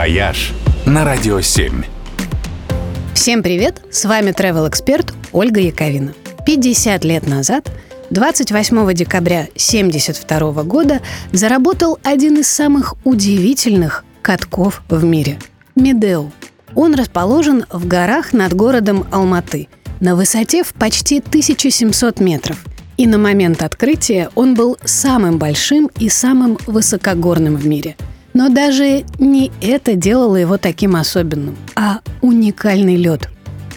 «Вояж» на Радио 7. Всем привет! С вами travel эксперт Ольга Яковина. 50 лет назад, 28 декабря 1972 года, заработал один из самых удивительных катков в мире – Медео. Он расположен в горах над городом Алматы на высоте в почти 1700 метров. И на момент открытия он был самым большим и самым высокогорным в мире – но даже не это делало его таким особенным, а уникальный лед.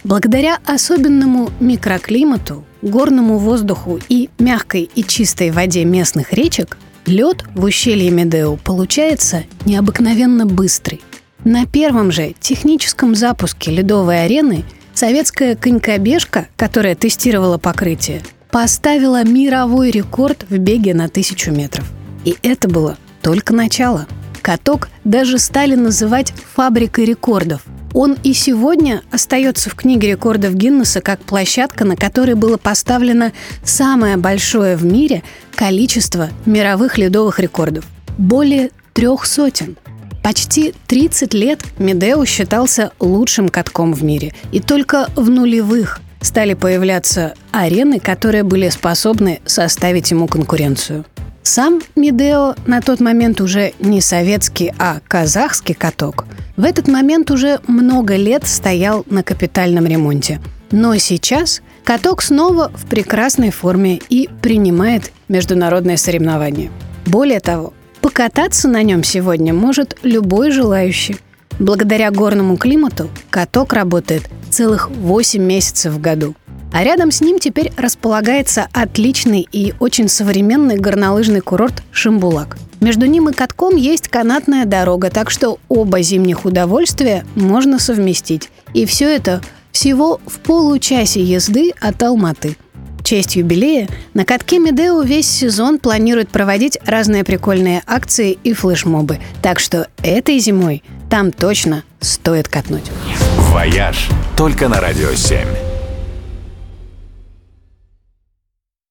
Благодаря особенному микроклимату, горному воздуху и мягкой и чистой воде местных речек, лед в ущелье Медео получается необыкновенно быстрый. На первом же техническом запуске ледовой арены советская конькобежка, которая тестировала покрытие, поставила мировой рекорд в беге на тысячу метров. И это было только начало – Каток даже стали называть фабрикой рекордов. Он и сегодня остается в книге рекордов Гиннесса как площадка, на которой было поставлено самое большое в мире количество мировых ледовых рекордов. Более трех сотен. Почти 30 лет Медео считался лучшим катком в мире. И только в нулевых стали появляться арены, которые были способны составить ему конкуренцию. Сам Медео на тот момент уже не советский, а казахский каток. В этот момент уже много лет стоял на капитальном ремонте. Но сейчас каток снова в прекрасной форме и принимает международные соревнования. Более того, покататься на нем сегодня может любой желающий. Благодаря горному климату каток работает целых 8 месяцев в году – а рядом с ним теперь располагается отличный и очень современный горнолыжный курорт Шимбулак. Между ним и катком есть канатная дорога, так что оба зимних удовольствия можно совместить. И все это всего в получасе езды от Алматы. В честь юбилея на катке Медео весь сезон планируют проводить разные прикольные акции и флешмобы. Так что этой зимой там точно стоит катнуть. «Вояж» только на «Радио 7».